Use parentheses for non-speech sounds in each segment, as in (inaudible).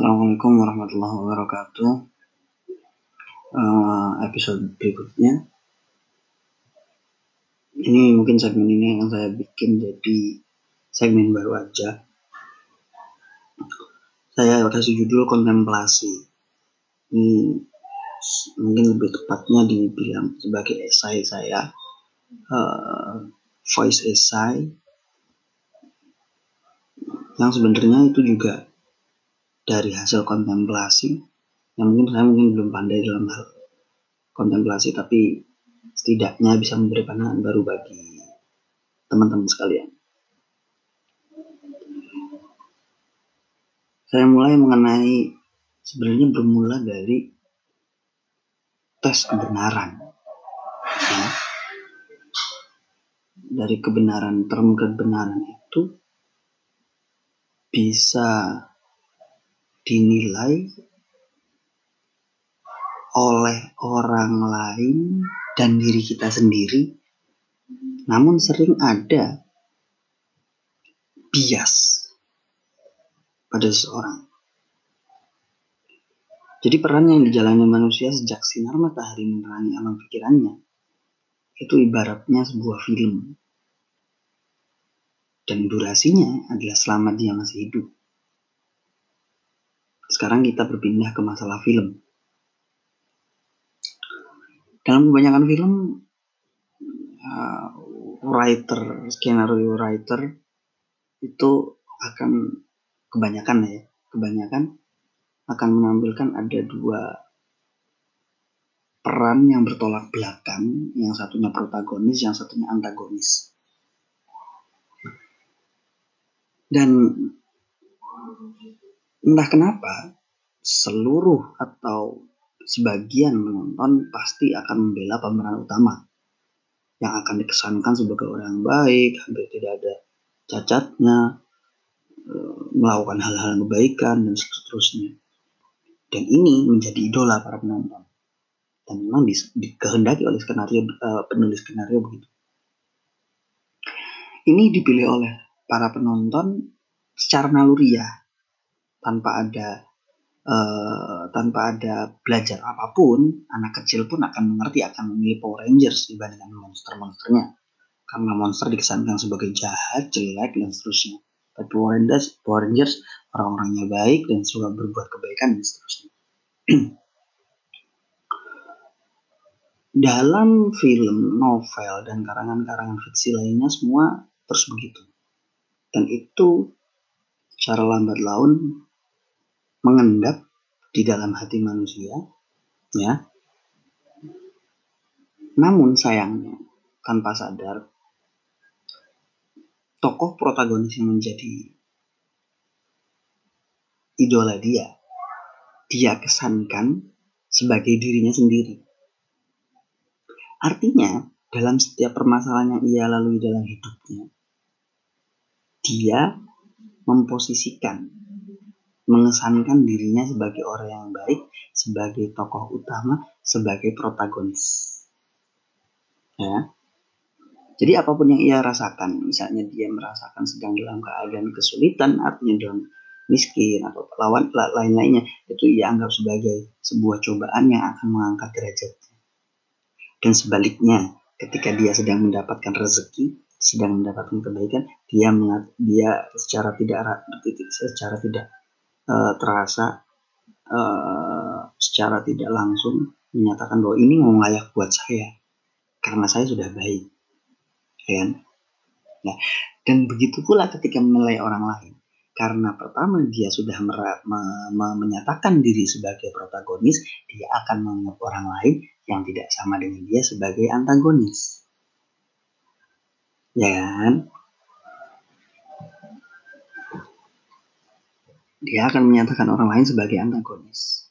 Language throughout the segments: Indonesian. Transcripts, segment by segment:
Assalamualaikum warahmatullahi wabarakatuh. Uh, episode berikutnya, ini mungkin segmen ini yang saya bikin jadi segmen baru aja. Saya kasih judul kontemplasi. Ini mungkin lebih tepatnya dibilang sebagai esai saya, uh, voice esai, yang sebenarnya itu juga dari hasil kontemplasi yang mungkin saya mungkin belum pandai dalam hal kontemplasi tapi setidaknya bisa memberi pandangan baru bagi teman-teman sekalian. Saya mulai mengenai sebenarnya bermula dari tes kebenaran. Ya. Dari kebenaran, term kebenaran itu bisa dinilai oleh orang lain dan diri kita sendiri, namun sering ada bias pada seseorang. Jadi peran yang dijalani manusia sejak sinar matahari menerangi alam pikirannya itu ibaratnya sebuah film. Dan durasinya adalah selama dia masih hidup. Sekarang kita berpindah ke masalah film. Dalam kebanyakan film, uh, writer, skenario writer itu akan kebanyakan ya, kebanyakan akan menampilkan ada dua peran yang bertolak belakang, yang satunya protagonis, yang satunya antagonis. Dan entah kenapa seluruh atau sebagian penonton pasti akan membela pemeran utama yang akan dikesankan sebagai orang baik, hampir tidak ada cacatnya, eh, melakukan hal-hal kebaikan dan seterusnya. Dan ini menjadi idola para penonton. Dan memang dikehendaki oleh skenario uh, penulis skenario begitu. Ini dipilih oleh para penonton secara naluriah tanpa ada uh, tanpa ada belajar apa pun, anak kecil pun akan mengerti akan memilih Power Rangers dibandingkan monster-monsternya. Karena monster dikesankan sebagai jahat, jelek, dan seterusnya. Tapi Power Rangers, Power Rangers orang-orangnya baik dan suka berbuat kebaikan dan seterusnya. (clears throat) Dalam film, novel, dan karangan-karangan fiksi lainnya semua terus begitu. Dan itu secara lambat laun mengendap di dalam hati manusia, ya. Namun sayangnya, tanpa sadar, tokoh protagonis yang menjadi idola dia, dia kesankan sebagai dirinya sendiri. Artinya, dalam setiap permasalahan yang ia lalui dalam hidupnya, dia memposisikan mengesankan dirinya sebagai orang yang baik, sebagai tokoh utama, sebagai protagonis. Ya. Jadi apa pun yang ia rasakan, misalnya dia merasakan sedang dalam keadaan kesulitan, artinya dalam miskin atau lawan lain-lainnya, itu ia anggap sebagai sebuah cobaan yang akan mengangkat derajatnya. Dan sebaliknya, ketika dia sedang mendapatkan rezeki, sedang mendapatkan kebaikan, dia dia secara tidak secara tidak uh, terasa uh, secara tidak langsung menyatakan bahwa ini memang layak buat saya karena saya sudah baik kan? Nah dan begitu pula ketika menilai orang lain karena pertama dia sudah mer- me- me- menyatakan diri sebagai protagonis dia akan menganggap orang lain yang tidak sama dengan dia sebagai antagonis. Ya kan dia akan menyatakan orang lain sebagai antagonis.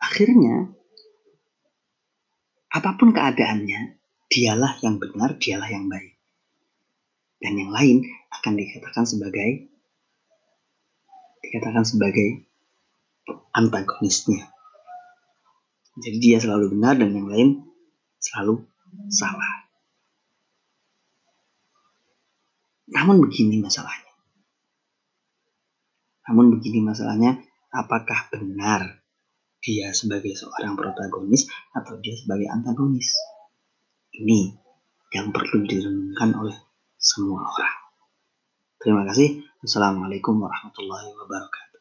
Akhirnya, apa pun keadaannya, dialah yang benar, dialah yang baik. Dan yang lain akan dikatakan sebagai dikatakan sebagai antagonisnya. Jadi dia selalu benar dan yang lain selalu salah. Namun begini masalahnya namun begini masalahnya, apakah benar dia sebagai seorang protagonis atau dia sebagai antagonis. Ini yang perlu direnungkan oleh semua orang. Terima kasih. Assalamualaikum warahmatullahi wabarakatuh.